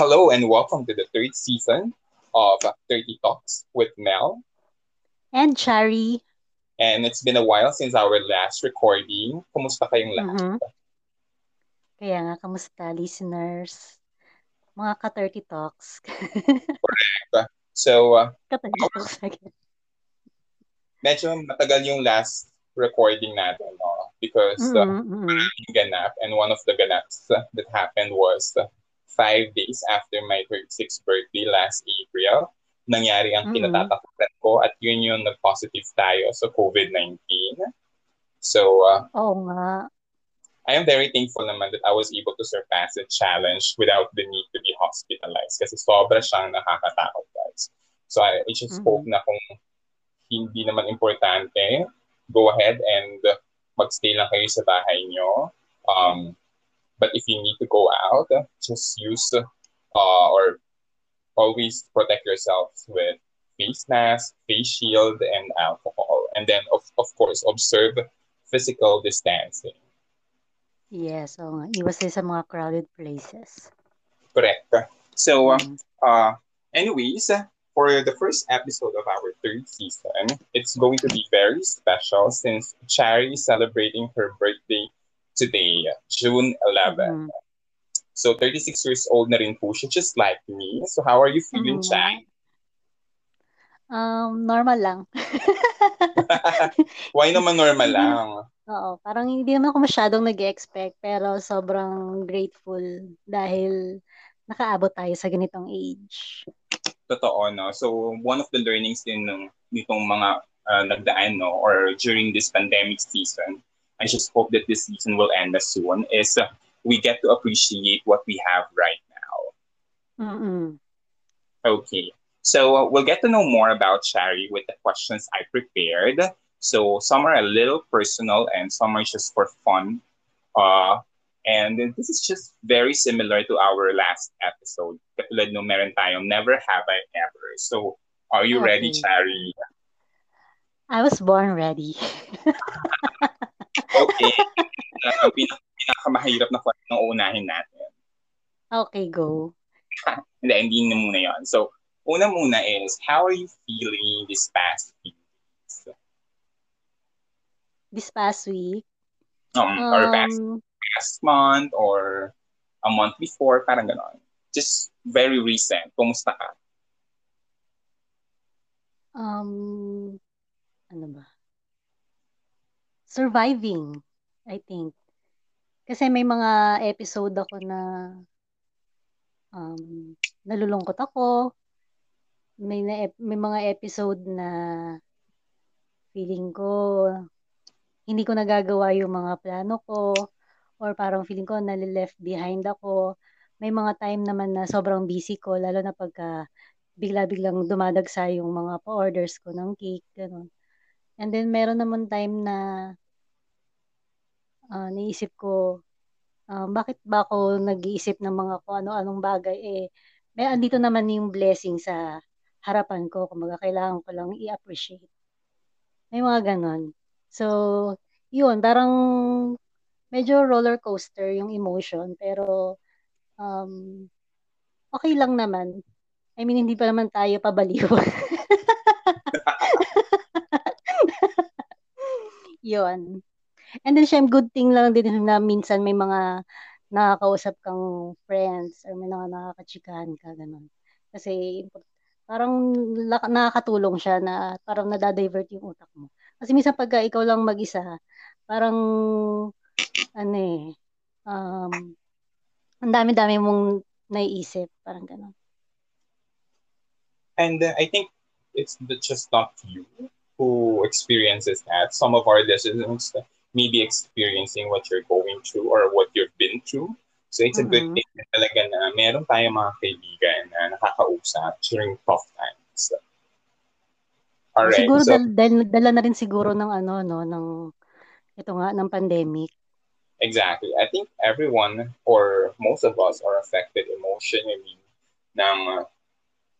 Hello and welcome to the third season of 30 Talks with Mel. And Chari. And it's been a while since our last recording. Kumusta kayong lahat? Mhm. Kaya nga, kamusta listeners? Mga ka-30 talks. Correct. So, uh, ka-30 talks again. medyo matagal yung last recording natin, no? Because uh, Mhm, mhm. yung ganap, and one of the ganaps uh, that happened was uh, five days after my 36th birthday last April. Nangyari ang Mhm. kinatatakutan ko at yun yung nag-positive tayo sa COVID-19. So, uh, Oo nga. I am very thankful naman that I was able to surpass the challenge without the need to be hospitalized kasi sobra siyang nakakatakot, guys. So I, I just Mhm. hope na kung hindi naman importante, go ahead and magstay lang kayo sa bahay nyo. Um, but if you need to go out, just use uh, or always protect yourself with face mask, face shield, and alcohol. And then, of, of course, observe physical distancing. Yes, oo nga. Iwas din sa mga crowded places. Correct. So, Mm. uh, anyways, for the first episode of our third season, it's going to be very special since Cherry is celebrating her birthday today, June 11. Mhm. So, 36 years old na rin po siya, just like me. So, how are you feeling, Mhm. Chari? Um, normal lang. Why naman normal lang? Oo, parang hindi naman ako masyadong nag-expect pero sobrang grateful dahil nakaabot tayo sa ganitong age. Totoo, no? So, one of the learnings din ng nitong mga uh, nagdaan, no? Or during this pandemic season, I just hope that this season will end as soon, is uh, we get to appreciate what we have right now. Mm-mm. Okay. So, uh, we'll get to know more about Shari with the questions I prepared. So, some are a little personal and some are just for fun. Uh, and this is just very similar to our last episode. Katulad nung meron tayong Never Have I Ever. So, are you ready, Okay. Shari? I was born ready. Okay. uh, pinak- pinakamahirap na question na uunahin natin. Okay, go. Hindi, hindi na muna yon. So, una muna is, how are you feeling this past few weeks? This past week, Um, or past um, past month or a month before, parang ganon. Just very recent. Kumusta ka? um, ano ba? Surviving, I think. Kasi may mga episode ako na um, nalulungkot ako. May, na, may mga episode na feeling ko hindi ko nagagawa yung mga plano ko or parang feeling ko nalileft behind ako. May mga time naman na sobrang busy ko lalo na pagka bigla-biglang dumadagsa yung mga pa-orders ko ng cake, gano'n. And then meron naman time na ah, naisip ko ah, bakit ba ako nag-iisip ng mga kung ano-anong bagay eh may andito naman yung blessing sa harapan ko kumbaga kailangan ko lang i-appreciate. May mga ganon. So, yun, parang medyo roller coaster yung emotion pero um, okay lang naman. I mean, hindi pa naman tayo pabaliw. yun. And then, syempre, good thing lang din na minsan may mga nakakausap kang friends or may mga nakakachikahan ka, ganun. Kasi, parang nakakatulong siya na parang nadadivert yung utak mo. Kasi minsan pagka ikaw lang mag-isa, parang, ano eh, um, ang dami-dami mong naiisip, parang ganun. And uh, I think it's just not you who experiences that. Some of our listeners may be experiencing what you're going through or what you've been through. So it's a good Mhm. thing na talaga na meron tayong mga kaibigan na nakakausap during tough times. Alright, Siguro so dal, dal- dala na rin siguro ng ano no ng ito nga ng pandemic. exactly. I think everyone or most of us are affected emotionally ng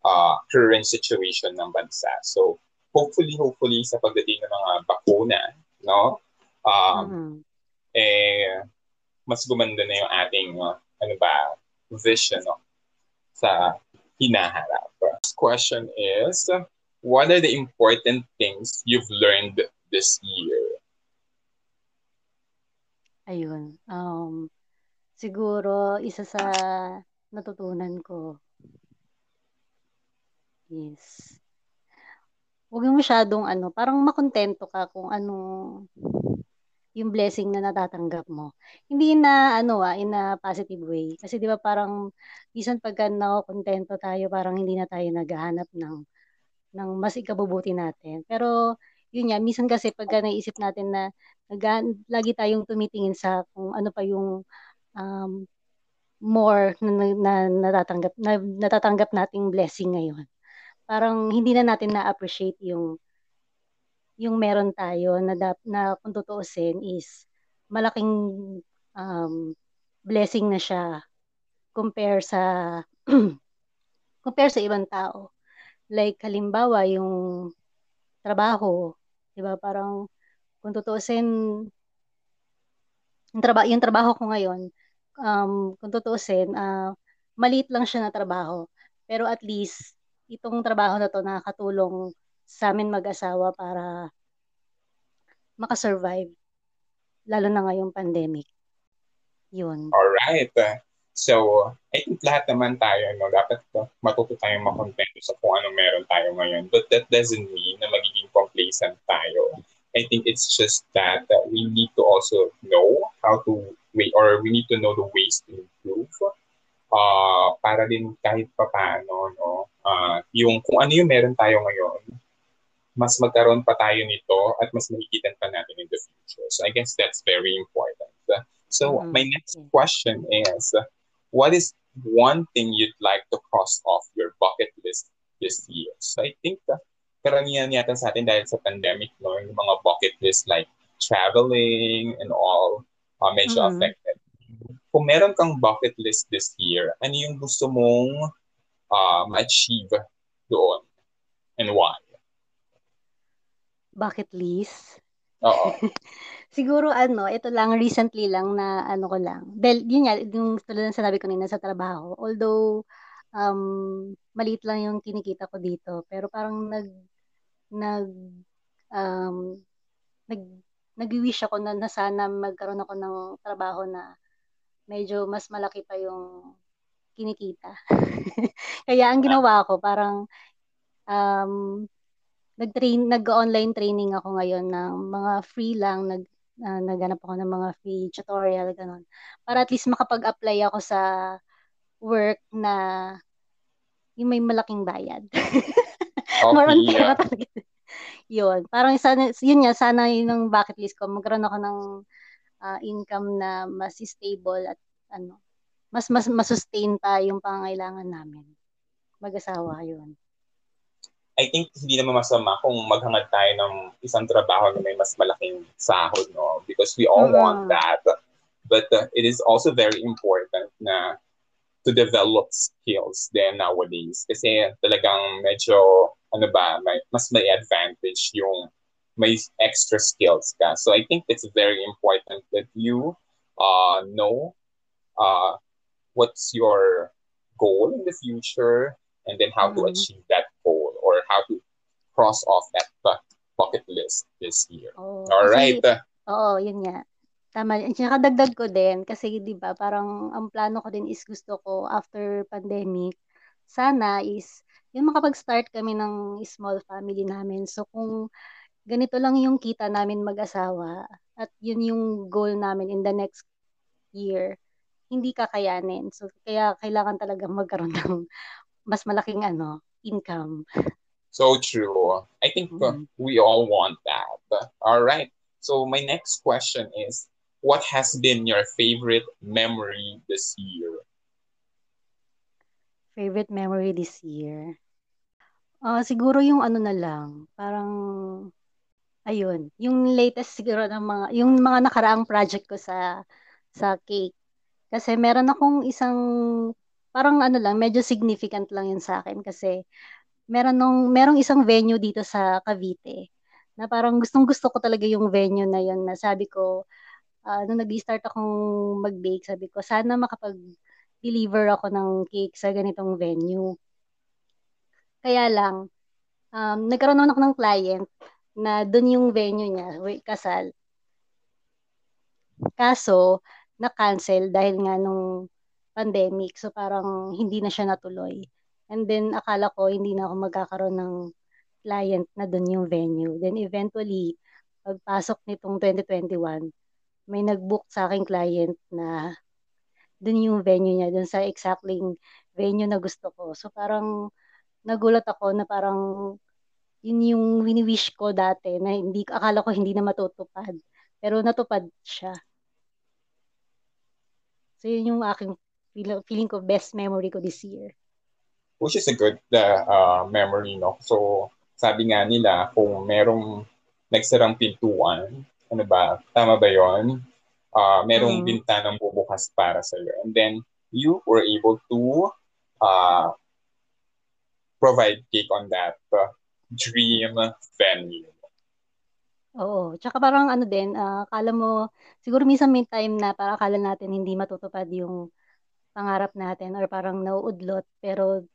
uh, current situation ng bansa. So hopefully, hopefully sa pagdating ng mga bakuna, no? Um, Mhm. eh, mas gumanda na yung ating, uh, ano ba, vision, no? sa hinaharap. First question is, what are the important things you've learned this year? Ayun. Um, siguro, isa sa natutunan ko is, huwag yung masyadong ano, parang makontento ka kung ano yung blessing na natatanggap mo. Hindi na ano ah, in a positive way. Kasi 'di ba parang minsan pagka nakokontento tayo, parang hindi na tayo naghahanap ng ng mas ikabubuti natin. Pero yun nga, minsan kasi pagka naisip natin na nag, lagi tayong tumitingin sa kung ano pa yung um, more na, na, na natatanggap na, natatanggap nating blessing ngayon. Parang hindi na natin na-appreciate yung yung meron tayo na, na kung tutuusin is malaking um, blessing na siya compare sa compare sa ibang tao. Like halimbawa yung trabaho, 'di ba? Parang kung tutuusin yung, traba yung trabaho ko ngayon, um, kung tutuusin, uh, maliit lang siya na trabaho. Pero at least, itong trabaho na to nakakatulong sa amin mag-asawa para makasurvive. Lalo na ngayong pandemic. Yun. Alright. So, I think lahat naman tayo, no, dapat matuto tayong makontento sa kung ano meron tayo ngayon. But that doesn't mean na magiging complacent tayo. I think it's just that uh, we need to also know how to wait or we need to know the ways to improve uh, para din kahit papaano no uh, yung kung ano yung meron tayo ngayon mas magkaroon pa tayo nito at mas mahigitan pa natin in the future. So I guess that's very important. So mm-hmm. my next question is, what is one thing you'd like to cross off your bucket list this year? So I think uh, karamihan yata sa atin dahil sa pandemic, no, yung mga bucket list like traveling and all, uh, medyo mm-hmm. affected. Kung meron kang bucket list this year, ano yung gusto mong uh, ma-achieve doon and why? bucket list. Oo. Siguro ano, ito lang recently lang na ano ko lang. Dahil yun nga, yung tulad ng sinabi ko nina sa trabaho. Although um maliit lang yung kinikita ko dito, pero parang nag nag um nag nag-wish ako na, na sana magkaroon ako ng trabaho na medyo mas malaki pa yung kinikita. Kaya ang ginawa ko parang um nag-train nag-online training ako ngayon ng mga free lang nag uh, naghanap ako ng mga free tutorial ganun para at least makapag-apply ako sa work na yung may malaking bayad. Okay, More on yeah. talaga. yun. Parang sana, yun nga, sana yun ang bucket list ko. Magkaroon ako ng uh, income na mas stable at ano, mas mas masustain pa yung pangangailangan namin. Mag-asawa yun. I think hindi naman masama kung maghangad tayo ng isang trabaho na may mas malaking sahod, no? Because we all mm-hmm. want that. But uh, it is also very important na to develop skills then nowadays. Kasi talagang medyo, ano ba, may, mas may advantage yung may extra skills ka. So I think it's very important that you uh, know uh, what's your goal in the future and then how mm-hmm. to achieve that goal or how to cross off that bucket list this year. Oh, All right. Oo, yun nga. Tama. At saka dagdag ko din kasi 'di ba parang ang plano ko din is gusto ko after pandemic sana is yung makapag-start kami ng small family namin. So kung ganito lang yung kita namin mag-asawa at yun yung goal namin in the next year, hindi kakayanin. So kaya kailangan talaga magkaroon ng mas malaking ano, income. So true. I think mm-hmm. we all want that. All right. So my next question is, what has been your favorite memory this year? Favorite memory this year? Uh, siguro yung ano na lang, parang, ayun, yung latest siguro ng mga, yung mga nakaraang project ko sa, sa cake. Kasi meron akong isang, parang ano lang, medyo significant lang yun sa akin kasi meron nung merong isang venue dito sa Cavite na parang gustong-gusto ko talaga yung venue na yun na sabi ko uh, nung nag-start akong mag-bake sabi ko sana makapag mag-deliver ako ng cake sa ganitong venue. Kaya lang, um, nagkaroon naman ako ng client na doon yung venue niya, kasal. Kaso, na-cancel dahil nga nung pandemic. So parang hindi na siya natuloy. And then akala ko hindi na ako magkakaroon ng client na doon yung venue. Then eventually, pagpasok nitong 2021, may nag-book sa aking client na doon yung venue niya, doon sa exactly venue na gusto ko. So parang nagulat ako na parang yun yung wini-wish ko dati na hindi akala ko hindi na matutupad. Pero natupad siya. So yun yung aking feeling ko best memory ko this year. Which is a good uh, memory, no? So sabi nga nila kung merong nagsarang pintuan, ano ba, tama ba yon? Uh, merong mm. bintanang bubukas para sa iyo. And then you were able to uh, provide cake on that uh, dream venue. Oo. Tsaka parang ano din, ah, akala mo, siguro minsan may time na parang akala natin hindi matutupad yung pangarap natin or parang nauudlot, pero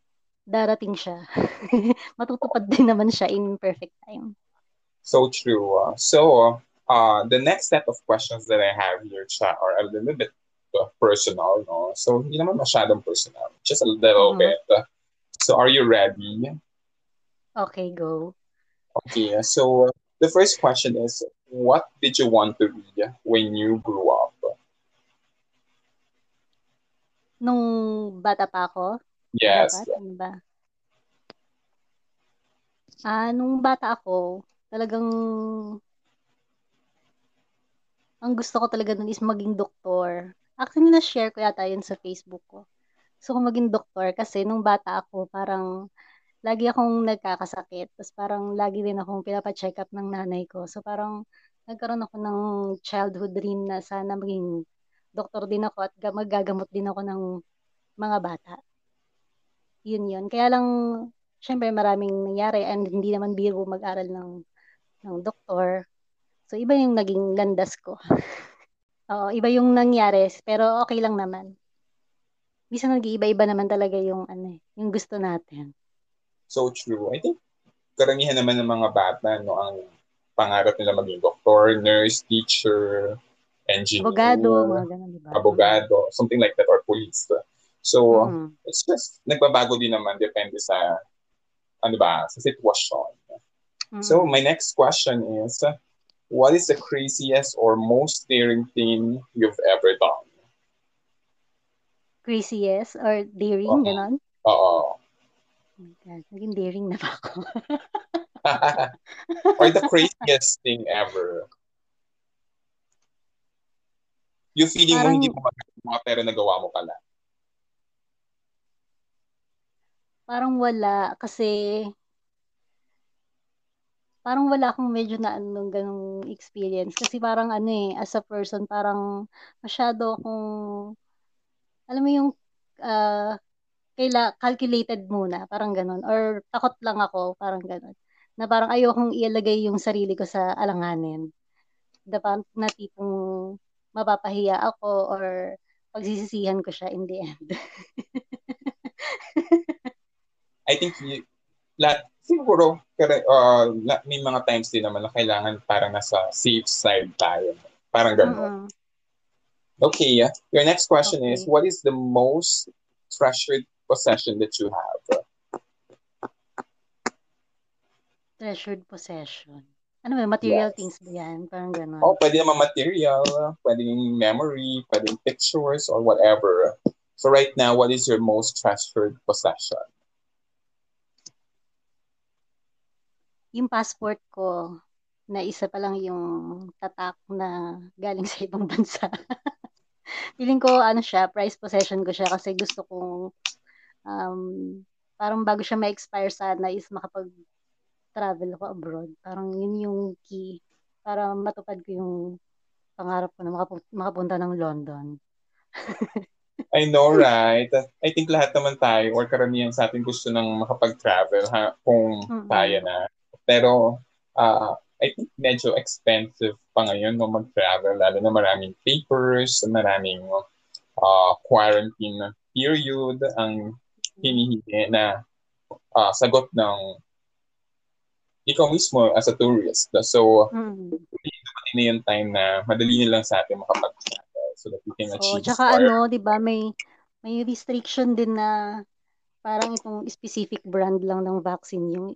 darating siya. Matutupad din naman siya in perfect time. So true. Uh, so, uh, the next set of questions that I have here, Cha, are a little bit uh, personal, no? So, hindi naman masyadong personal. Just a little mm-hmm. bit. So, are you ready? Okay, go. Okay, so the first question is what did you want to be when you grew up? Nung bata pa ako? Yes. Dapat, ano ba? Ah, nung bata ako, talagang ang gusto ko talaga nun is maging doktor. Actually, na-share ko yata yun sa Facebook ko. So, kung maging doktor kasi nung bata ako, parang lagi akong nagkakasakit. Tapos parang lagi din akong pinapacheck up ng nanay ko. So parang nagkaroon ako ng childhood dream na sana maging doktor din ako at magagamot din ako ng mga bata. Yun yun. Kaya lang, syempre maraming nangyari and hindi naman biro mag-aral ng, ng doktor. So iba yung naging landas ko. Oo, iba yung nangyari, pero okay lang naman. Bisa nag-iiba-iba naman talaga yung ano, eh, yung gusto natin so true. I think karamihan naman ng mga bata, no, ang pangarap nila maging doktor, nurse, teacher, engineer, abogado, mga ganun, diba? abogado, something like that, or police. So, mm. it's just, nagbabago din naman, depende sa, ano ba, sa sitwasyon. Mm. So, my next question is, what is the craziest or most daring thing you've ever done? Craziest or daring, uh-huh. ganon? Oo. Oh my God, naging daring na ba ako? Or the craziest thing ever? Yung feeling Parang, mo hindi mo magagawa pero nagawa mo pala. Parang wala kasi parang wala akong medyo na anong ganong experience kasi parang ano eh as a person parang masyado akong alam mo yung uh, kaila calculated muna, parang ganun. Or takot lang ako, parang ganun. Na parang ayokong ialagay yung sarili ko sa alanganin. Dapat na tipong mapapahiya ako or pagsisisihan ko siya in the end. I think you, lahat, siguro, uh, may mga times din naman na kailangan parang nasa safe side tayo. Parang ganun. Mm-hmm. Okay, your next question okay. is, what is the most treasured possession that you have? Treasured possession. Ano ba, material yes. things ba yan? Parang gano'n. Oh, pwede naman material, pwedeng memory, pwedeng pictures, or whatever. So right now, what is your most treasured possession? Yung passport ko, na isa pa lang yung tatak na galing sa ibang bansa. Feeling ko, ano siya, price possession ko siya kasi gusto kong um, parang bago siya ma-expire sana is makapag-travel ako abroad. Parang yun yung key para matupad ko yung pangarap ko na makapu- makapunta ng London. I know, right? I think lahat naman tayo or karamihan sa atin gusto nang makapag-travel ha, kung mm-hmm. kaya na. Pero uh, I think medyo expensive pa ngayon no mag-travel lalo na maraming papers, maraming uh, quarantine period ang hinihingi na uh, sagot ng ikaw mismo as a tourist. So, mm. dumating na yung time na madali na lang sa atin makapag-travel so that we can achieve. So, tsaka our... ano, di ba, may, may restriction din na parang itong specific brand lang ng vaccine yung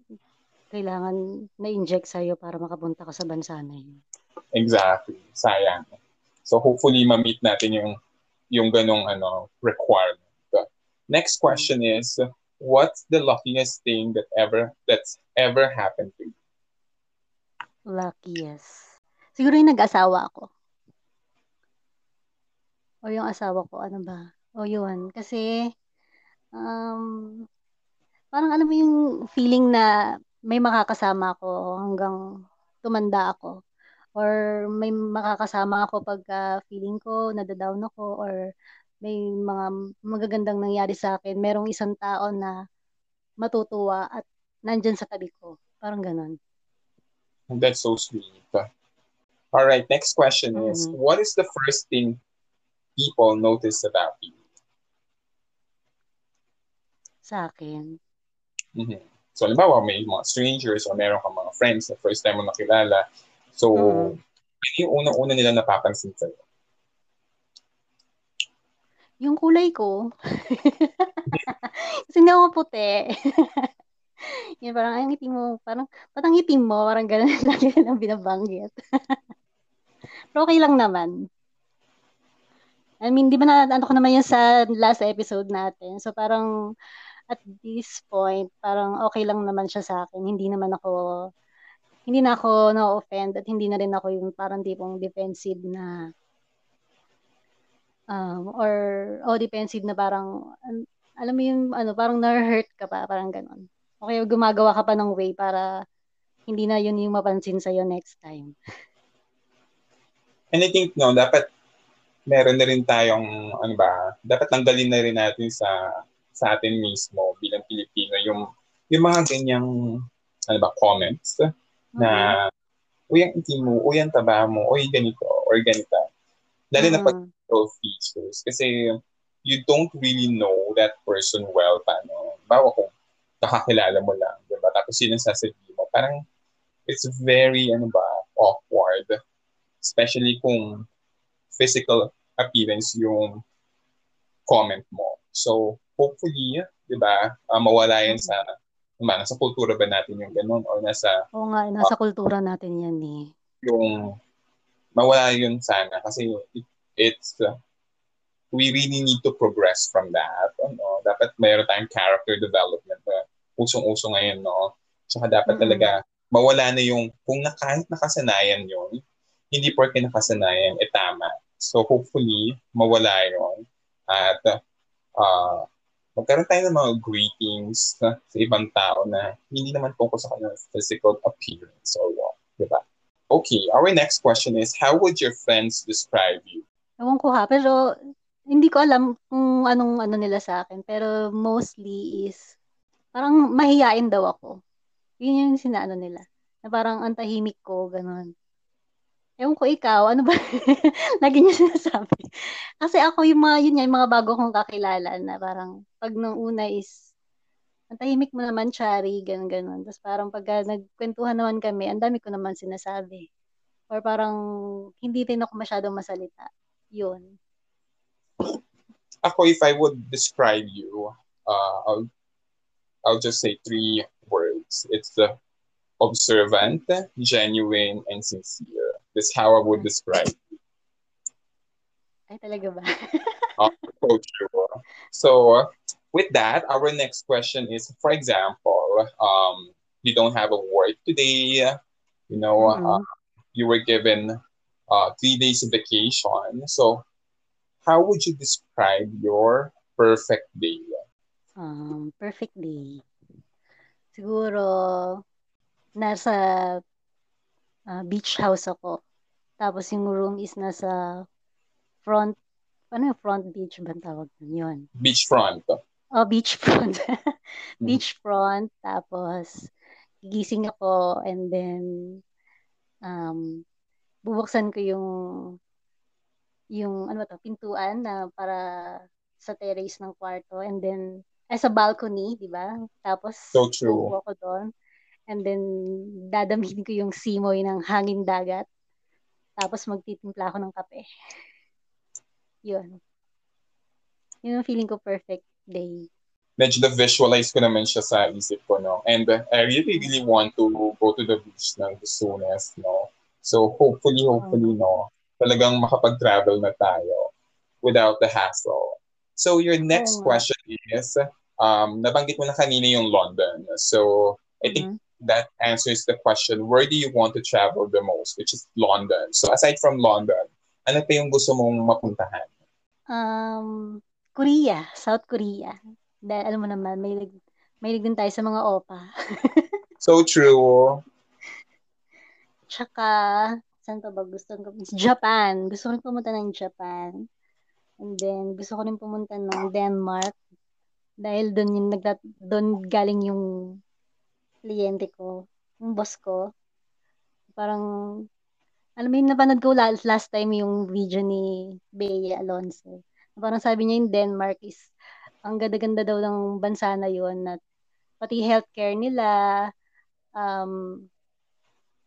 kailangan na-inject sa'yo para makapunta ka sa bansa na yun. Exactly. Sayang. So hopefully ma-meet natin yung yung ganong ano requirement. Next question is what's the luckiest thing that ever that's ever happened to you? Luckiest. Siguro yung nag-asawa ako. O yung asawa ko, ano ba? O yun. Kasi, um, parang alam mo yung feeling na may makakasama ako hanggang tumanda ako. Or may makakasama ako pag uh, feeling ko, nadadown ako, or may mga magagandang nangyari sa akin, merong isang tao na matutuwa at nandyan sa tabi ko. Parang ganun. That's so sweet. All right, next question mm-hmm. is, what is the first thing people notice about you? Sa akin? Mm-hmm. So, halimbawa, may mga strangers or meron kang mga friends na first time mo nakilala. So, mm-hmm. ano yung unang-una nila napapansin sa'yo? Yung kulay ko. Kasi hindi ako puti. Yan, parang, ang ngiti mo, parang, patang itim mo, parang gano'n lagi lang binabanggit. Pero okay lang naman. I mean, di ba na, ano ko naman yan sa last episode natin. So, parang, at this point, parang okay lang naman siya sa akin. Hindi naman ako, hindi na ako na-offend at hindi na rin ako yung parang tipong defensive na um, or oh defensive na parang alam mo yung ano parang na-hurt ka pa parang ganon okay gumagawa ka pa ng way para hindi na yun yung mapansin sa next time and I think no dapat meron na rin tayong ano ba dapat tanggalin na rin natin sa sa atin mismo bilang Pilipino yung yung mga ganyang ano ba comments mm-hmm. na uy ang itim mo, uy ang taba mo, uy ganito or ganita. Lalo mm-hmm. na pag social features. Kasi you don't really know that person well. Paano? Bawa kung nakakilala mo lang, di ba? Tapos yun ang sasabihin mo. Parang it's very, ano ba, awkward. Especially kung physical appearance yung comment mo. So, hopefully, di ba, uh, mawala yan sa, diba, nasa kultura ba natin yung ganun or nasa... Oo nga, nasa uh, kultura natin yan eh. Yung mawala yun sana kasi it it's uh, we really need to progress from that. Ano? Dapat mayroon tayong character development na usong-uso ngayon, no? Tsaka dapat mm-hmm. talaga mawala na yung, kung na, kahit nakasanayan yun, hindi porke nakasanayan, eh tama. So hopefully, mawala yun. At uh, magkaroon tayo ng mga greetings sa ibang tao na hindi naman tungkol sa kanyang physical appearance or what. Diba? Okay, our next question is, how would your friends describe? Ewan ko ha, pero hindi ko alam kung anong ano nila sa akin. Pero mostly is, parang mahiyain daw ako. Yun yung sinaano nila. Na parang ang tahimik ko, ganun. Ewan ko ikaw, ano ba? Lagi niya sinasabi. Kasi ako yung mga, yun nga, yung mga bago kong kakilala na parang pag nung una is, ang tahimik mo naman, Chari, ganun, ganun. Tapos parang pag nagkwentuhan naman kami, ang dami ko naman sinasabi. Or parang hindi din ako masyadong masalita yun. Ako, if I would describe you, uh, I'll, I'll just say three words. It's the observant, genuine, and sincere. That's how I would describe you. Ay, talaga ba? uh, so true. So, with that, our next question is, for example, um, you don't have a work today, you know, mm-hmm. uh, you were given uh, three days of vacation. So, how would you describe your perfect day? Um, perfect day. Siguro, nasa uh, beach house ako. Tapos yung room is nasa front, ano yung front beach ba tawag yun? Beach front. Oh, beach front. beach front. Tapos, gigising ako and then um, bubuksan ko yung yung ano to, pintuan na para sa terrace ng kwarto and then ay sa balcony, di ba? Tapos So true. ako doon. And then dadamihin ko yung simoy ng hangin dagat. Tapos magtitimpla ako ng kape. Yun. Yun ang feeling ko perfect day. Medyo na-visualize ko naman siya sa isip ko, no? And uh, I really, really want to go to the beach ng the soonest, no? So hopefully, hopefully, no? Talagang makapag-travel na tayo without the hassle. So your next nga. question is, um, nabanggit mo na kanina yung London. So I think Mhm. that answers the question, where do you want to travel the most? Which is London. So aside from London, ano pa yung gusto mong mapuntahan? Um, Korea, South Korea. Dahil alam mo naman, may may din tayo sa mga OPA. So true. Tsaka, saan pa ba gusto ko? Japan. Gusto ko rin pumunta ng Japan. And then, gusto ko rin pumunta ng Denmark. Dahil doon yung nagtat doon galing yung kliyente ko, yung boss ko. Parang, alam mo yung napanood ko last, last time yung video ni Bea Alonso. Parang sabi niya yung Denmark is, ang ganda-ganda daw ng bansa na yun. At pati healthcare nila, um,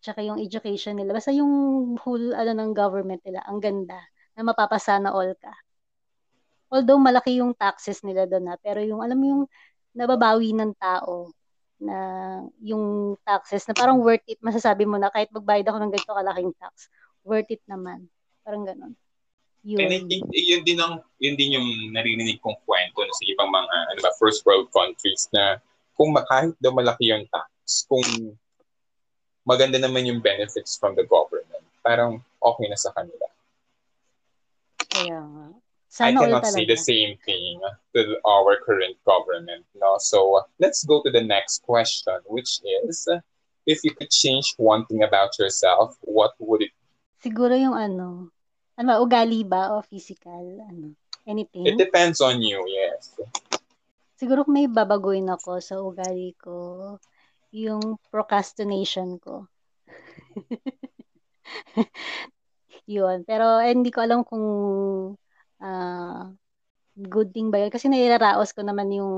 tsaka yung education nila. Basta yung whole ano ng government nila, ang ganda na mapapasana all ka. Although malaki yung taxes nila doon na, pero yung alam mo yung nababawi ng tao na yung taxes na parang worth it, masasabi mo na kahit magbayad ako ng ganito kalaking tax, worth it naman. Parang ganun. And I Yun. think yun din ang yun din yung narinig kong kwento sa ibang mga ano ba, first world countries na kung ma- kahit daw malaki yung tax, kung maganda naman yung benefits from the government, parang okay na sa kanila. I Sana all cannot say the same thing to our current government. No? So uh, let's go to the next question, which is if you could change one thing about yourself, what would it Siguro yung ano, ano ba, ugali ba o physical? Ano, anything? It depends on you, yes. Siguro kung may babaguhin ako sa ugali ko, yung procrastination ko. Yun. Pero eh, hindi ko alam kung ah, good thing ba yun. Kasi nairaraos ko naman yung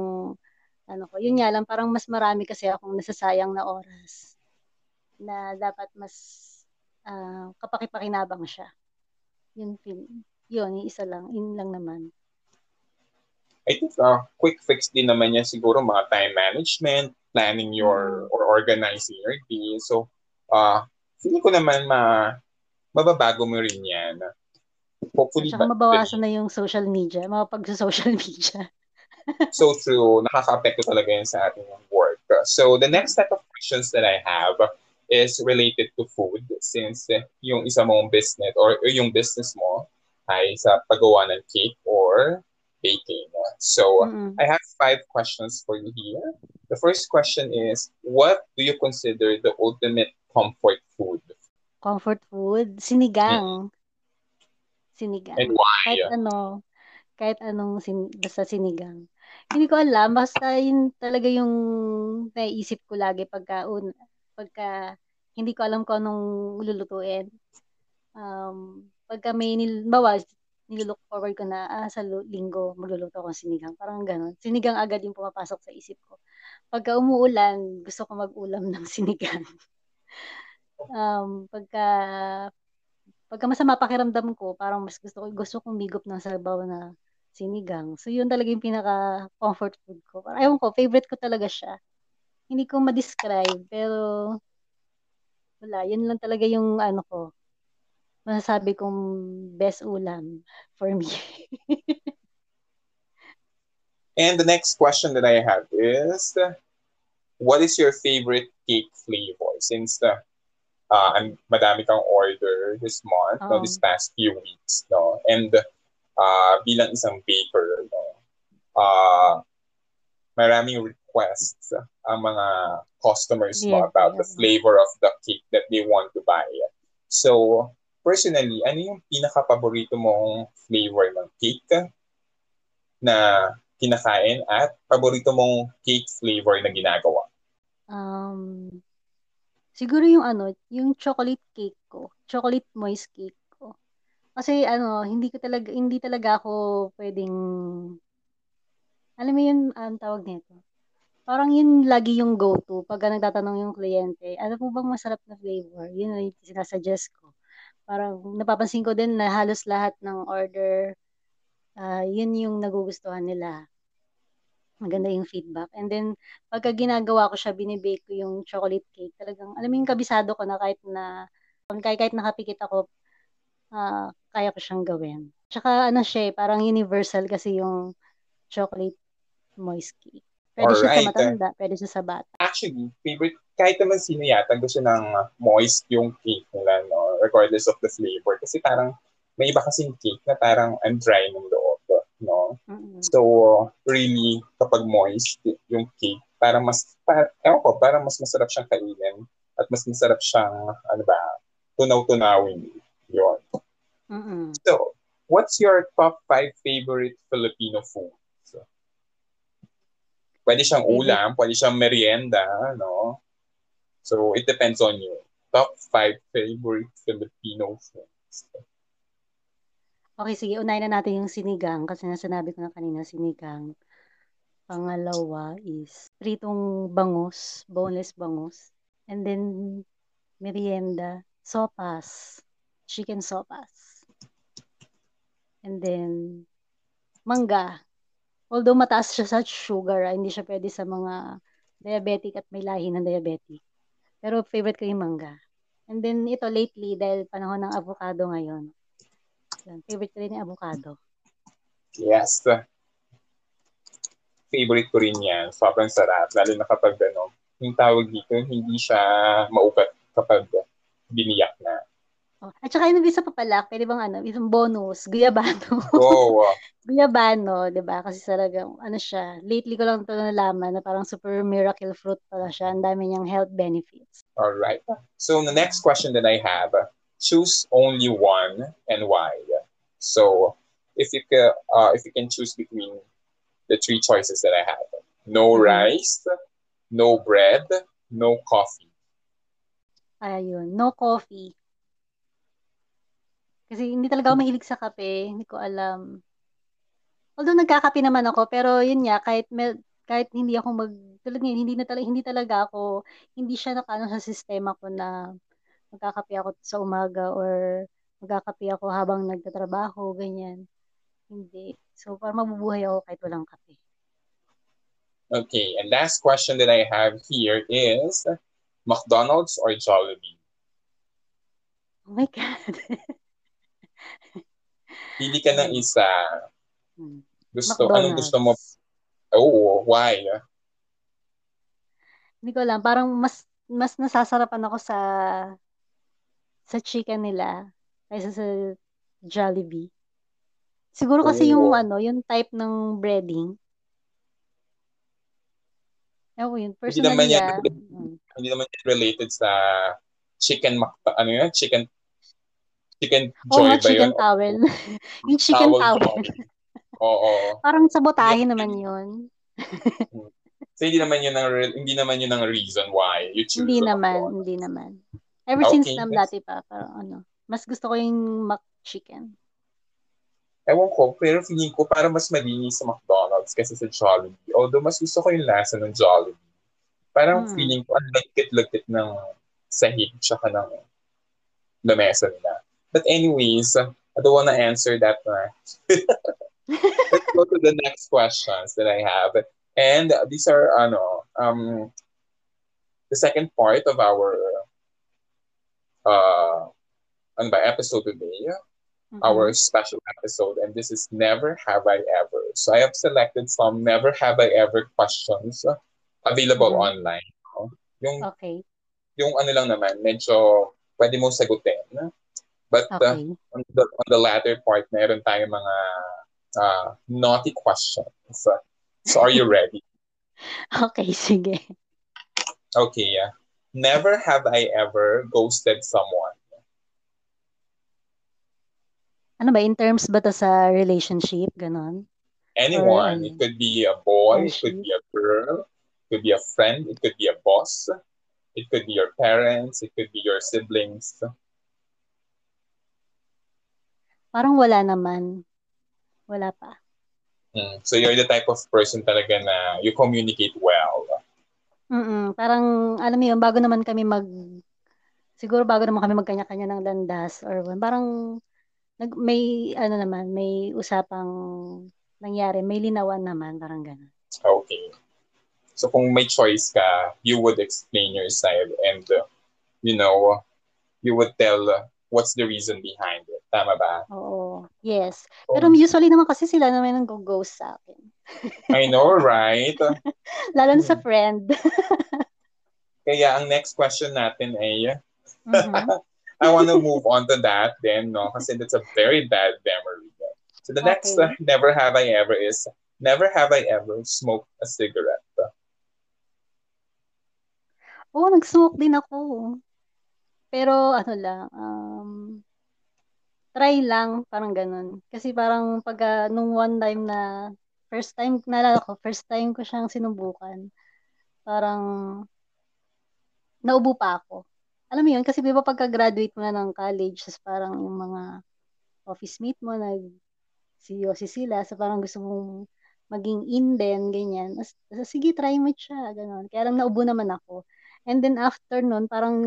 ano ko. Yun nga lang, parang mas marami kasi akong nasasayang na oras na dapat mas ah, kapakipakinabang siya. Yun, yun, isa lang. Yun lang naman. I think uh, quick fix din naman yan siguro mga time management, planning your or organizing your day. So, uh, feeling ko naman ma mababago mo rin yan. Hopefully, At saka ba- mabawasan na yung social media, mapag sa social media. so true. Nakaka-apekto talaga yan sa ating work. So the next set of questions that I have is related to food since yung isa mong business or, or yung business mo ay sa paggawa ng cake or baking. So Mm-mm. I have five questions for you here. The first question is, what do you consider the ultimate comfort food? Comfort food, sinigang. Sinigang. And why? Kahit ano, kahit anong sin, basta sinigang. Hindi ko alam, basta yun talaga yung naiisip ko lagi pagka, un, pagka hindi ko alam kung anong lulutuin. Um, pagka may nil, bawa, nilook forward ko na, ah, sa linggo, magluluto ako ng sinigang. Parang ganun. Sinigang agad yung pumapasok sa isip ko. Pagka umuulan, gusto ko mag-ulam ng sinigang. um, pagka pagka masama pakiramdam ko, parang mas gusto ko gusto kong migop ng sabaw na sinigang. So yun talaga yung pinaka comfort food ko. Ewan ko, favorite ko talaga siya. Hindi ko ma-describe, pero wala, yun lang talaga yung ano ko. Masasabi kong best ulam for me. And the next question that I have is, what is your favorite cake flavor? Since the uh, ang madami kang order this month, no, Oo. this past few weeks, no, and uh, bilang isang baker, no, uh, maraming requests ang mga customers mo Yes, about the yes. flavor of the cake that they want to buy. So, personally, ano yung pinaka-paborito mong flavor ng cake na kinakain at paborito mong cake flavor na ginagawa? Um, siguro yung ano, yung chocolate cake ko. Chocolate moist cake ko. Kasi ano, hindi ko talaga, hindi talaga ako pwedeng, alam mo yun, ang tawag nito. Parang yun lagi yung go-to pag nagtatanong yung kliyente, ano po bang masarap na flavor? Yun ang sinasuggest ko. Parang napapansin ko din na halos lahat ng order, uh, yun yung nagugustuhan nila. Maganda yung feedback. And then, pagka ginagawa ko siya, binibake ko yung chocolate cake. Talagang, alam mo yung kabisado ko na kahit na, kahit, kahit nakapikit ako, uh, kaya ko siyang gawin. Tsaka ano siya, eh, parang universal kasi yung chocolate moist cake. Pwede Alright. siya sa matanda, pwede siya sa bata. Actually, favorite, kahit naman sino yata gusto ng moist yung cake nila, no? regardless of the flavor. Kasi parang, may iba kasing cake na parang ang dry ng loob, no? Mm-hmm. So, really, kapag moist yung cake, parang mas, parang, ewan ko, parang mas masarap siyang kainin at mas masarap siyang, ano ba, tunaw-tunawin. Yun. Mm-hmm. So, what's your top five favorite Filipino foods? Pwede siyang ulam, pwede siyang merienda, no? So, it depends on you. Top five favorite Filipino foods. Okay, sige. Unahin na natin yung sinigang kasi nasanabi ko na kanina sinigang. Pangalawa is pritong bangus, boneless bangus. And then, merienda, sopas, chicken sopas. And then, mangga. Although mataas siya sa sugar, ah, hindi siya pwede sa mga diabetic at may lahi ng diabetic. Pero favorite ko yung mangga. And then ito lately, dahil panahon ng avocado ngayon, yan, favorite ko rin yung avocado. Yes. Favorite ko rin yan. Sobrang sarap. Lalo na kapag ano, yung tawag dito, hindi siya maukat kapag biniyak na. Oh. At saka yung isa pa pala, pwede bang ano, isang bonus, guyabano. Oo. Oh, guyabano, di ba? Kasi talagang, ano siya, lately ko lang ito nalaman na parang super miracle fruit pala siya. Ang dami niyang health benefits. All right. So the next question that I have, choose only one and why. So if you can, uh, if you can choose between the three choices that I have, no mm-hmm. rice, no bread, no coffee. Ayun, no coffee. Kasi hindi talaga ako mahilig sa kape, hindi ko alam. Although nagkakape naman ako, pero yun nga, kahit may, kahit hindi ako mag tulad ngayon, hindi na talaga hindi talaga ako hindi siya nakano sa sistema ko na magkakape ako sa umaga or magkakape ako habang nagtatrabaho, ganyan. Hindi. So, para mabubuhay ako kahit walang kape. Okay, and last question that I have here is McDonald's or Jollibee? Oh my God. Pili ka ng isa. Hmm. Gusto, McDonald's. anong gusto mo? Oh, why? Hindi ko alam. Parang mas mas nasasarapan ako sa sa chicken nila kaysa sa Jollibee. Siguro kasi oh. yung ano, yung type ng breading. Ako yun. Personally, hindi naman yan, uh, hindi naman yan related sa chicken, ano yun? Chicken Chicken Joy oh, ba chicken yun? towel. yung chicken towel. towel. Oo. Parang sabotahe naman yun. so, hindi naman yun ang hindi naman yun ang reason why you choose. Hindi naman, hindi naman. Ever okay. since nam dati pa, parang ano, mas gusto ko yung mac chicken. Ewan ko, pero feeling ko para mas malinis sa McDonald's kasi sa Jollibee. Although mas gusto ko yung lasa ng Jollibee. Parang hmm. feeling ko ang lagkit-lagkit ng sahig tsaka ng lamesa nila. But anyways, I don't want to answer that one. Let's go to the next questions that I have. And these are ano, um, the second part of our uh, ano ba, episode today. Mm-hmm. Our special episode, and this is Never Have I Ever. So I have selected some Never Have I Ever questions available mm-hmm. online. Yung, okay. yung ano lang naman, medyo pwede mong sagutin But uh, okay. uh, on, the, on the latter part, meron tayong mga uh, naughty questions. So are you ready? okay, sige. Okay, yeah. Never have I ever ghosted someone. Ano ba, in terms ba to sa relationship, ganon? Anyone. Or, it could be a boy, it could be a girl, it could be a friend, it could be a boss, it could be your parents, it could be your siblings. Parang wala naman. Wala pa. Mm. So you're the type of person talaga na you communicate well. Mm. Parang alam mo 'yun, bago naman kami mag siguro bago naman kami magkanya-kanya ng landas or parang nag may ano naman, may usapang nangyari, may linawan naman, parang gano'n. Okay. So kung may choice ka, you would explain your side and uh, you know, you would tell what's the reason behind it. Tama ba? Oo. Yes. Pero usually naman kasi sila naman ang go-ghost sa akin. I know, right? Lalo na sa friend. Kaya ang next question natin ay, Mhm. I want to move on to that then, no? Kasi that's a very bad memory. So the next Okay. uh, never have I ever is, never have I ever smoked a cigarette. Oo, nag-smoke din ako. Pero ano lang, um, try lang, parang ganun. Kasi parang pag ah, nung one time na, first time, naalala ko, first time ko siyang sinubukan, parang naubo pa ako. Alam mo yun, kasi di pagka-graduate mo na ng college, tas parang yung mga office mate mo, nag seryosi sila, so parang gusto mong maging in din, ganyan. As, sige, try mo siya, ganun. Kaya lang naubo naman ako. And then after nun, parang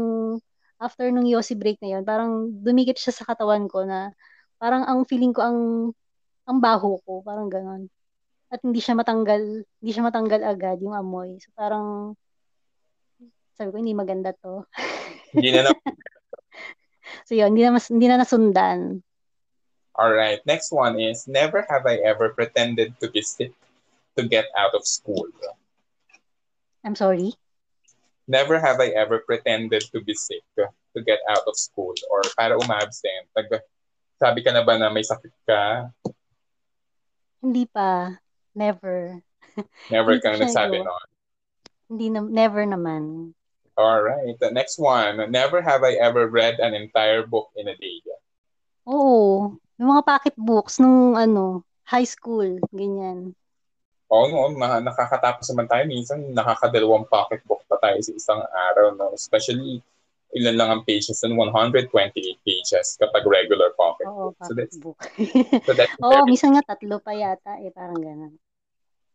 after nung yosi break na yun, parang dumikit siya sa katawan ko na parang ang feeling ko ang ang baho ko, parang ganun. At hindi siya matanggal, hindi siya matanggal agad yung amoy. So parang sabi ko, hindi maganda to. Hindi na na. So yun, hindi na, mas, hindi na nasundan. All right. Next one is, never have I ever pretended to be sick to get out of school. I'm sorry. Never have I ever pretended to be sick to get out of school or para umabsent. Nag, sabi ka na ba na may sakit ka? Hindi pa. Never. Never kang nagsabi nun. Hindi na, never naman. All right. The next one, never have I ever read an entire book in a day. Oo. Yung mga pocket books nung ano, high school, ganyan. Oo, no, na, nakakatapos naman tayo. Minsan, nakakadalawang pocketbook pa tayo sa isang araw. No? Especially, ilan lang ang pages nun? 128 pages kapag regular pocket Oo, book. So that's, book. so that's Oo, very- minsan nga tatlo pa yata eh, parang ganun.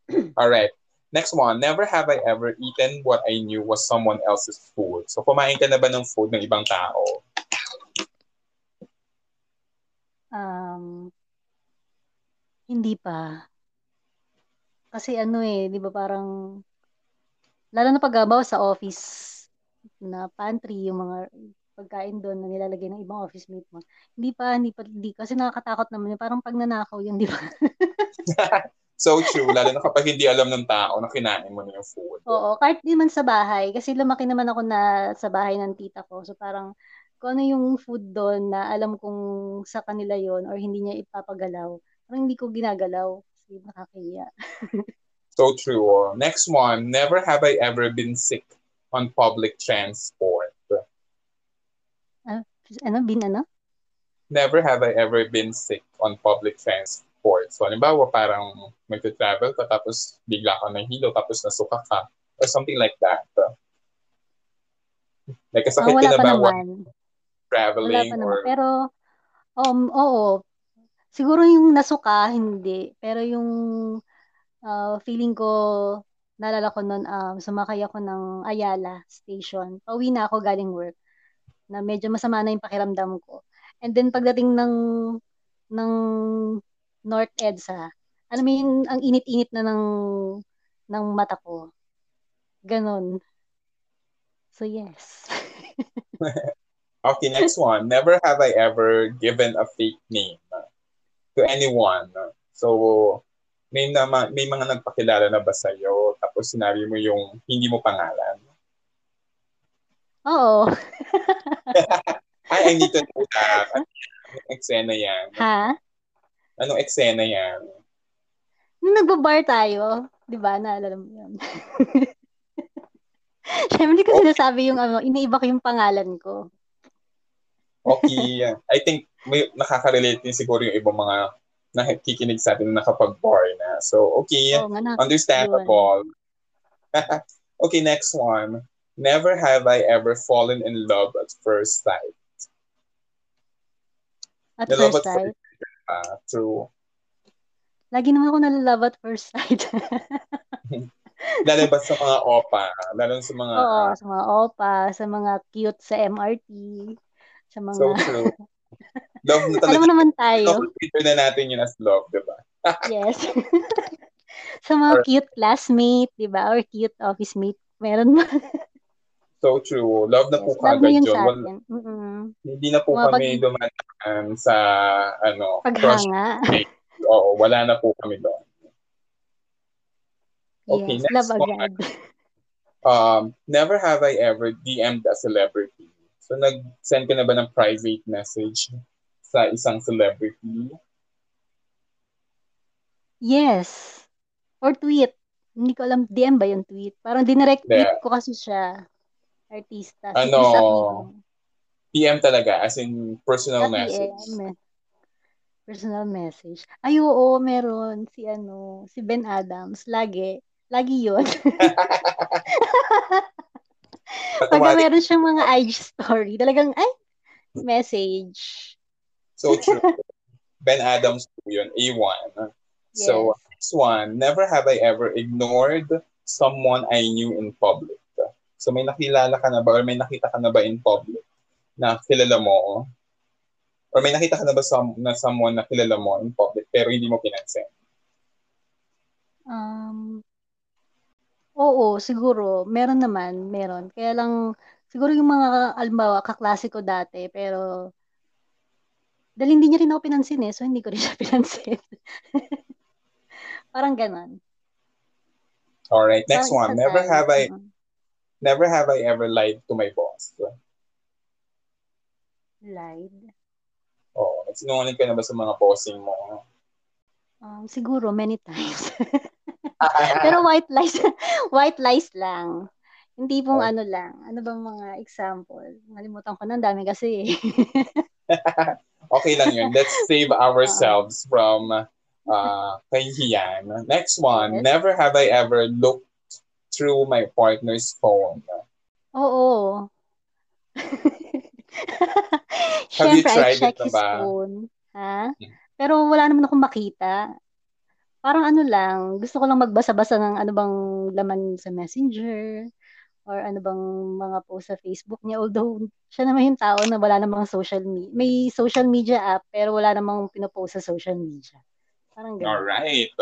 All right. Next one, never have I ever eaten what I knew was someone else's food. So, kumain ka na ba ng food ng ibang tao? Um, hindi pa. Kasi ano eh, di ba parang, lalo na pag halimbawa sa office na pantry, yung mga pagkain doon na nilalagay ng ibang office mate mo. Hindi pa, hindi pa, hindi. Kasi nakakatakot naman yun. Parang pag nanakaw yun, di ba? So true, lalo na kapag hindi alam ng tao na kinain mo na yung food. Oo, kahit di man sa bahay. Kasi lumaki naman ako na sa bahay ng tita ko. So parang kung ano yung food doon na alam kong sa kanila yon or hindi niya ipapagalaw. Parang hindi ko ginagalaw. Kasi nakakahiya. So true. Next one, never have I ever been sick on public transport. Ano, bin ano? Never have I ever been sick on public transport. So, halimbawa, parang mag-travel ka tapos bigla ka nahilo tapos nasuka ka or something like that. Like, kasakit wala ka na pa naman. Wala traveling pa naman. or Pero, um, oo. Siguro yung nasuka, hindi. Pero yung ah, feeling ko, naalala ko noon, um, sumakay ako ng Ayala Station. Pauwi na ako galing work. Na medyo masama na yung pakiramdam ko. And then pagdating ng ng North EDSA, alam mo yun, ang init-init na ng ng mata ko. Ganon. So yes. Okay, next one. Never have I ever given a fake name to anyone. So, may, nama, may mga nagpakilala na ba sa'yo tapos sinabi mo yung hindi mo pangalan? Oo. Ay, I need to know that. Anong eksena yan? ha? Anong eksena yan? Nung nagbabar tayo, di ba? Naalala mo yun. Siyempre ko sinasabi yung ano, iniiba ko yung pangalan ko. Okay. I think may nakaka-relate din siguro yung ibang mga nakikinig sa atin na nakapag-bar na. So, okay. Oo nga. Understandable. okay, next one. Never have I ever fallen in love at first sight. At The love first sight. Uh, true. Lagi naman ako nalalove at first sight. lalo ba sa mga opa? Lalo sa mga... Oo, sa mga opa, sa mga cute sa MRT, sa mga... So true. Love na talaga. Alam mo naman tayo. Love na natin yun as love, di ba? yes. sa mga Or, cute classmate, di ba? Or cute office mate. Meron ba? so true. Love na yes, po kagad yun. Sa atin. Mm-hmm. Hindi na po mga kami pag... dumaan sa ano, paghanga. Oo, wala na po kami doon. Okay, yes, next love one. agad. Um, never have I ever DM'd a celebrity. So, nag-send ka na ba ng private message sa isang celebrity? Yes. Or tweet. Hindi ko alam, DM ba yung tweet? Parang dinirect tweet yeah. ko kasi siya. Artista. Ano? PM talaga, as in personal Sa message. PM. Personal message. Ay, oo, meron. Si ano, si Ben Adams. Lagi. Lagi yun. Pag meron siyang mga IG story, talagang, ay, message. So true. ben Adams po yun, A1. Yes. So, next one, never have I ever ignored someone I knew in public. So, may nakilala ka na ba or may nakita ka na ba in public na kilala mo Or may nakita ka na ba some, na someone na kilala mo in public pero hindi mo pinansin? Um, oo, siguro. Meron naman, meron. Kaya lang, siguro yung mga, alimbawa, kaklase ko dati, pero dahil hindi niya rin ako pinansin eh, so hindi ko rin siya pinansin. Parang ganon. All right, next Parang one. Never have I uh-huh. never have I ever lied to my boss. Lied? Oo. Nagsinungaling ka na ba sa mga bossing mo? Um, siguro, many times. Pero white lies, white lies lang. Hindi pong oh. ano lang. Ano bang mga example? Nalimutan ko na, dami kasi. okay lang yun. Let's save ourselves uh, from uh, kahihiyan. Next one. Yes. Never have I ever looked through my partner's phone. Oo. Have you tried I check it his ba? phone. Ha? Pero wala naman akong makita. Parang ano lang, gusto ko lang magbasa-basa ng ano bang laman sa messenger or ano bang mga post sa Facebook niya. Although, siya naman yung tao na wala namang social media. May social media app, pero wala namang pinopost sa social media. Parang ganun. Alright.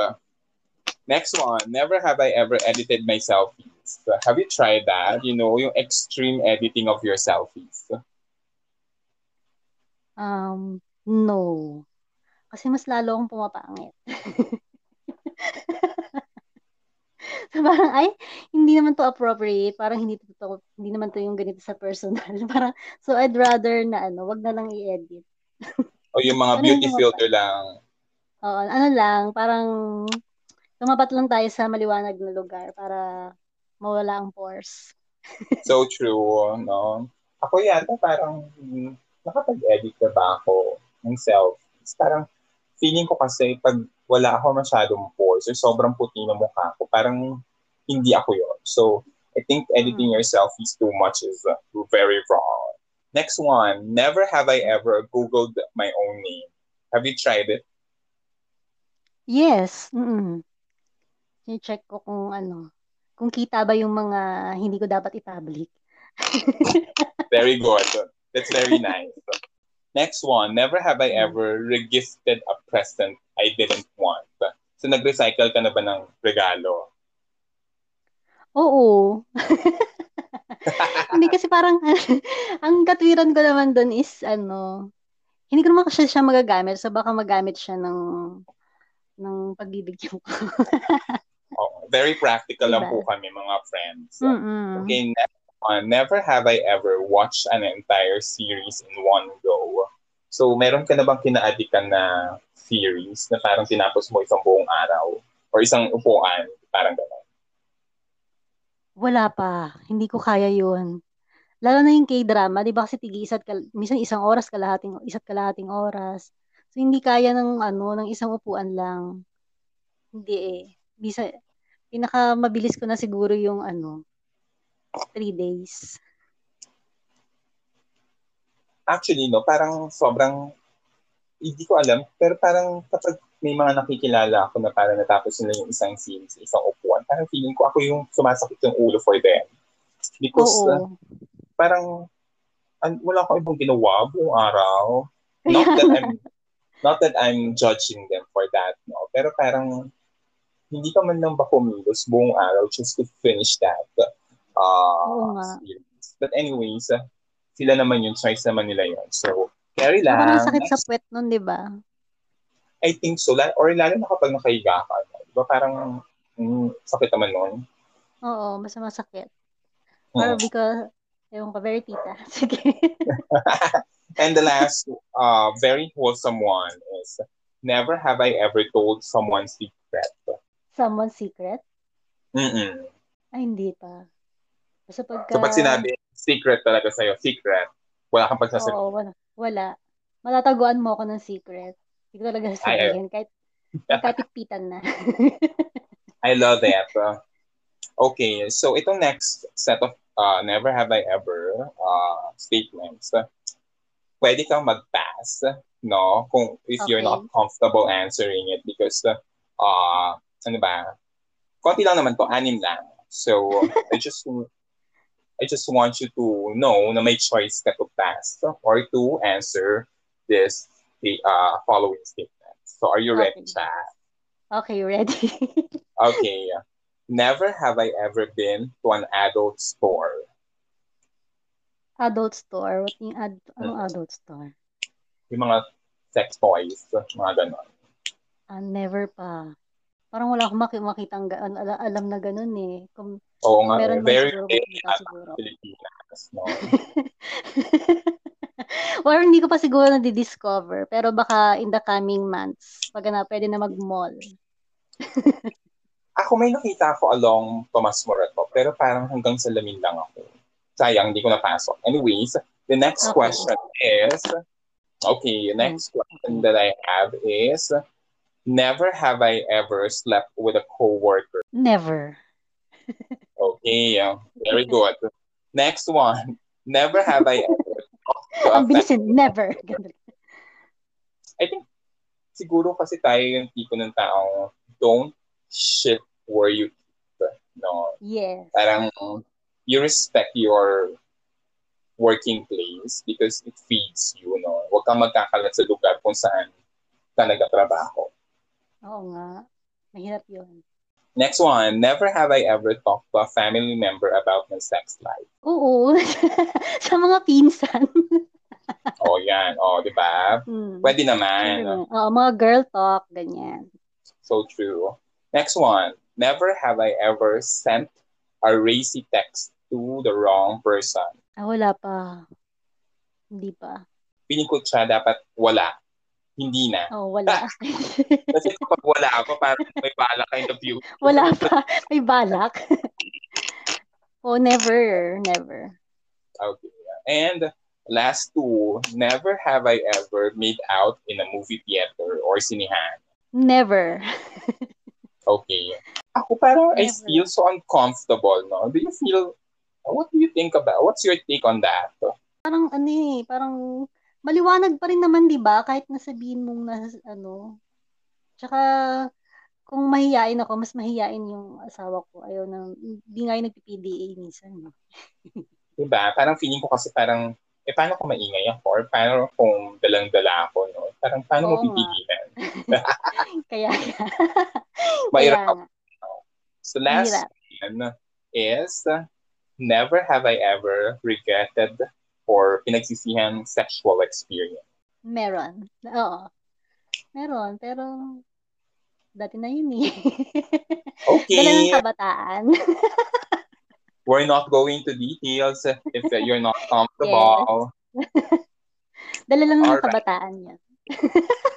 Next one. Never have I ever edited my selfies. Have you tried that? You know, yung extreme editing of your selfies. Um, no. Kasi mas lalo akong pumapangit. so parang, ay, hindi naman to appropriate. Parang hindi to, hindi naman to yung ganito sa personal. parang, so I'd rather na ano, wag na lang i-edit. o yung mga ano beauty yung filter lang. Oo, ano lang, parang tumapat lang tayo sa maliwanag na lugar para mawala ang pores. so true, no? Ako yata parang nakapag-edit na ba ako ng selfies? Parang feeling ko kasi pag wala ako masyadong pores or sobrang puti na mukha ko, parang hindi ako yon. So, I think editing mm. your selfies too much is uh, very wrong. Next one, never have I ever Googled my own name. Have you tried it? Yes. Mm-mm. check ko kung ano, kung kita ba yung mga hindi ko dapat i-public. very good. That's very nice. Next one, never have I ever regifted a present I didn't want. So nag-recycle ka na ba ng regalo? Oo. hindi kasi parang ang katwiran ko naman doon is ano, hindi ko naman kasi siya magagamit so baka magamit siya ng ng pagbibigyan ko. oh, very practical diba? lang po kami mga friends. Mm-mm. Okay, next uh, never have I ever watched an entire series in one go. So, meron ka na bang kinaadikan na series na parang tinapos mo isang buong araw or isang upuan, parang gano'n? Wala pa. Hindi ko kaya yun. Lalo na yung K-drama, di ba kasi tigi isa't kal- minsan isang oras kalahating isa't kalahating oras. So hindi kaya ng ano ng isang upuan lang. Hindi eh. Bisa pinaka mabilis ko na siguro yung ano three days. Actually, no, parang sobrang hindi ko alam, pero parang kapag may mga nakikilala ako na parang natapos nila yung isang scene sa isang upuan, parang feeling ko ako yung sumasakit yung ulo for them. Because Oo. uh, parang an- wala akong ibang ginawa buong araw. Not that I'm not that I'm judging them for that, no. Pero parang hindi ka man lang ba kumilos buong araw just to finish that uh, nga. series. But anyways, uh, sila naman yung choice naman nila yun. So, carry lang. sakit sa puwet nun, di ba? I think so. Or lalo na kapag nakahiga ka. Di ba parang mm, sakit naman nun? Oo, mas masakit. Mm. Or because, ewan ko, very tita. Sige. And the last uh, very wholesome one is never have I ever told someone secret. Someone's secret? Mm-mm. Ay, hindi pa. Basta pagka... So pag sinabi secret talaga sa'yo, secret, wala kang pagsasabi. Oo, wala. Wala. Matataguan mo ako ng secret. Hindi ko talaga sasabihin. Kahit, kahit ipitan na. I love that. Uh, okay, so itong next set of uh, never have I ever uh, statements, pwede kang mag-pass, no? Kung if you're Okay. not comfortable answering it because uh, uh ano ba? Konti lang naman to, anim lang. So I just I just want you to know na may choice ka to pass or to answer this the uh, following statement. So are you ready, Okay. Chad? okay, ready? Okay. Never have I ever been to an adult store. adult store. What yung ad, anong Mm. adult store? Yung mga sex toys, mga ganon. Ah, never pa. Parang wala akong maki- makitang ga- al- al- alam na ganun eh. Kung Oo nga, meron man very siguro, rare pupunta at siguro. Pilipinas. No? Or hindi ko pa siguro na-discover. Pero baka in the coming months, pag na pwede na mag-mall. Ako may nakita ako along Tomas Morato, pero parang hanggang sa lamin lang ako. Sayang, hindi ko napasok. Anyways, the next Okay. question is, okay, the next question that I have is, never have I ever slept with a coworker. Never. Okay, uh, very good. Next one, never have I ever Ang bilisin, never. I think siguro kasi tayo yung tipo ng taong don't shit where you eat. No, Yes. parang you respect your working place because it feeds you, no? Huwag kang magkakalat sa lugar kung saan ka nagtatrabaho. Oo nga. Mahirap yun. Next one, never have I ever talked to a family member about my sex life. Oo. sa mga pinsan. Oh, yan. Oh, di ba? Hmm. Pwede naman. Oo, mga girl talk, ganyan. So true. Next one. Never have I ever sent a racy text to the wrong person. Ah, wala pa. Hindi pa. Piling ko siya dapat wala. Hindi na. Oh, wala. Kasi kapag wala ako, parang may bala ka in the future. wala pa. May balak. oh, never. Never. Okay. And last two. Never have I ever made out in a movie theater or sinihan. Never. Okay. Ako parang I Never. feel so uncomfortable, no? Do you feel, what do you think about, what's your take on that? Parang ano eh, parang maliwanag pa rin naman, 'di ba? Kahit nasabihin mong na ano. Tsaka kung mahiyain ako, mas mahiyain yung asawa ko. Ayaw na, hindi nga yung nagpi-PDA minsan. eh. Diba? Parang feeling ko kasi parang, eh paano kung maingay ako? Or paano kung dalang-dala ako, no? Parang paano mo Oo nga. pipigilan? Kaya, kaya Mahirap nga. So last Mahirap. one is, never have I ever regretted or pinagsisihan sexual experience. Meron. Oo. Meron, pero dati na yun eh. Dala ng Okay, kabataan. we're not going to details if you're not comfortable. Dala lang ng kabataan yan.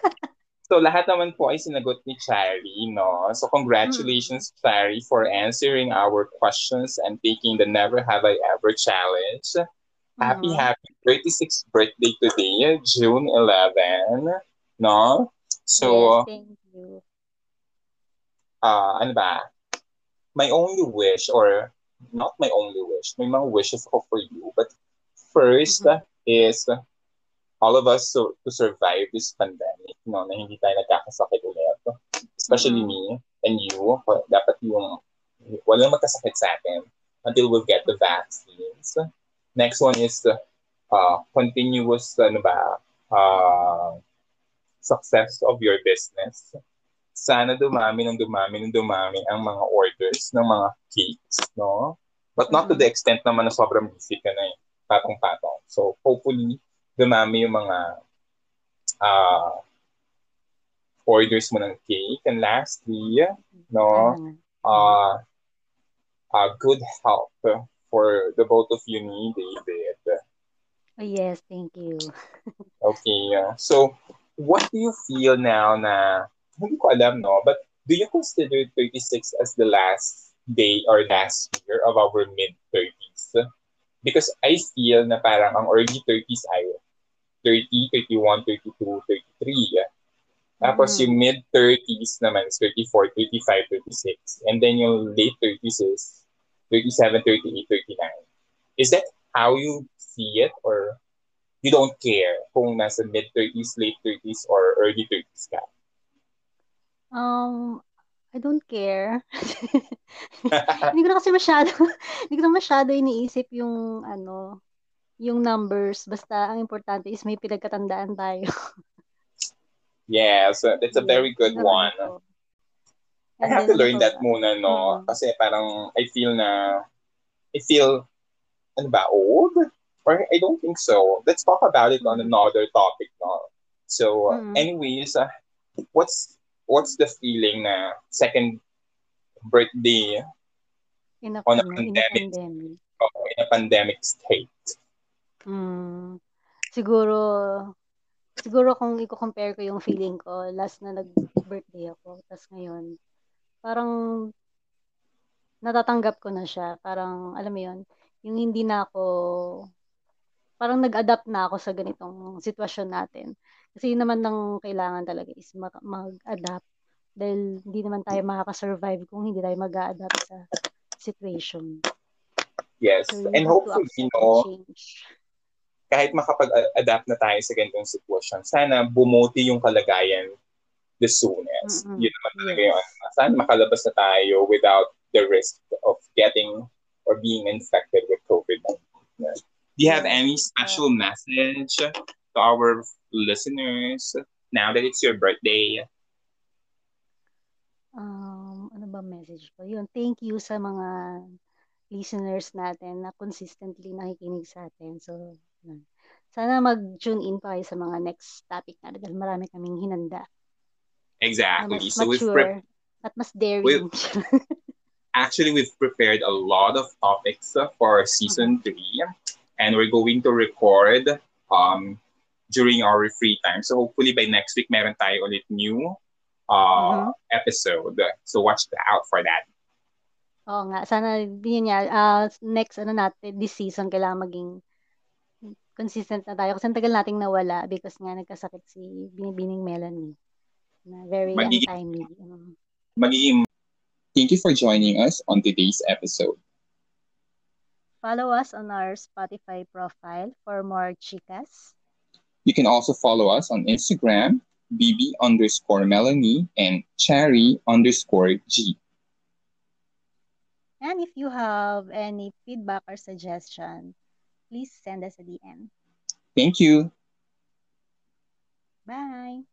So lahat naman po ay sinagot ni Chari, no? So congratulations, Chari, for answering our questions and taking the Never Have I Ever challenge. Happy, Mhm. happy 36th birthday today, June 11, no? So, yes, thank you. uh, ano ba? My only wish, or not my only wish, may mga wishes ako for you. But first Mhm. is all of us to, to survive this pandemic. no, na hindi tayo nagkakasakit ulit. Especially Mhm. me and you. Dapat yung walang magkasakit sa atin until we get the vaccines. Next one is uh, continuous ano ba, uh, success of your business. Sana dumami ng dumami ng dumami ang mga orders ng mga cakes, no? But not to the extent naman na sobrang busy ka na eh, patong-patong. So hopefully, dumami yung mga uh, orders mo ng cake. And lastly, no, nga. uh, uh, good health for the both of you ni David. Oh, yes, thank you. Okay, uh, so what do you feel now na, hindi ko alam no, but do you consider 36 as the last day or last year of our mid-30s? Because I feel na parang ang early 30s ay 30, 31, 32, 33. Tapos Mhm. yung mid-30s naman is 34, 35, 36. And then yung late 30s is 37, 38, 39. Is that how you see it? Or you don't care kung nasa mid-30s, late 30s, or early 30s ka? Um, I don't care. Hindi ko na kasi masyado, hindi ko na masyado iniisip yung ano, yung numbers. Basta ang importante is may pinagkatandaan tayo. yes, uh, that's a very good one. ako. I have to learn that muna, no? Mhm. Kasi parang I feel na, I feel, ano ba, old? Or I don't think so. Let's talk about it on Mhm. another topic, no? So, Mhm. anyways, uh, what's what's the feeling na second birthday In a, on a ano, in a pandemic pandemic. uh, in a pandemic state? Mm, siguro, siguro kung i-compare ko yung feeling ko, last na nag-birthday ako, tapos ngayon, parang natatanggap ko na siya. Parang, alam mo yun, yung hindi na ako, parang nag-adapt na ako sa ganitong sitwasyon natin. Kasi yun naman ng kailangan talaga is mag- mag-adapt. Dahil hindi naman tayo makaka-survive kung hindi tayo mag-adapt sa situation. Yes. So, you And hopefully, the change. kahit makapag-adapt na tayo sa ganitong sitwasyon, sana bumuti yung kalagayan the soonest. Mm-mm. Yun naman talaga yun. Yes. Sana makalabas na tayo without the risk of getting or being infected with COVID-19. Do you have any special message to our listeners now that it's your birthday? Um, ano ba message ko? Yun, thank you sa mga listeners natin na consistently nakikinig sa atin. So, yun. Sana mag-tune in pa kayo sa mga next topic natin dahil marami kaming hinanda na Exactly. mas So we've pre- mature at mas daring. actually we've prepared a lot of topics uh, for season three, and we're going to record um during our free time. So hopefully by next week, meron tayo ulit new uh Mhm. episode. So watch out for that. Oo nga, sana yun nga, ah, next ano natin, this season, kailangan maging consistent na tayo. Kasi ang tagal nating nawala because nga nagkasakit si Binibining Melanie na very Magiging- untimely. Magiging Thank you for joining us on today's episode. Follow us on our Spotify profile for more chicas. You can also follow us on Instagram, bb underscore Melanie and cherry underscore G. And if you have any feedback or suggestion, please send us a DM. Thank you. Bye!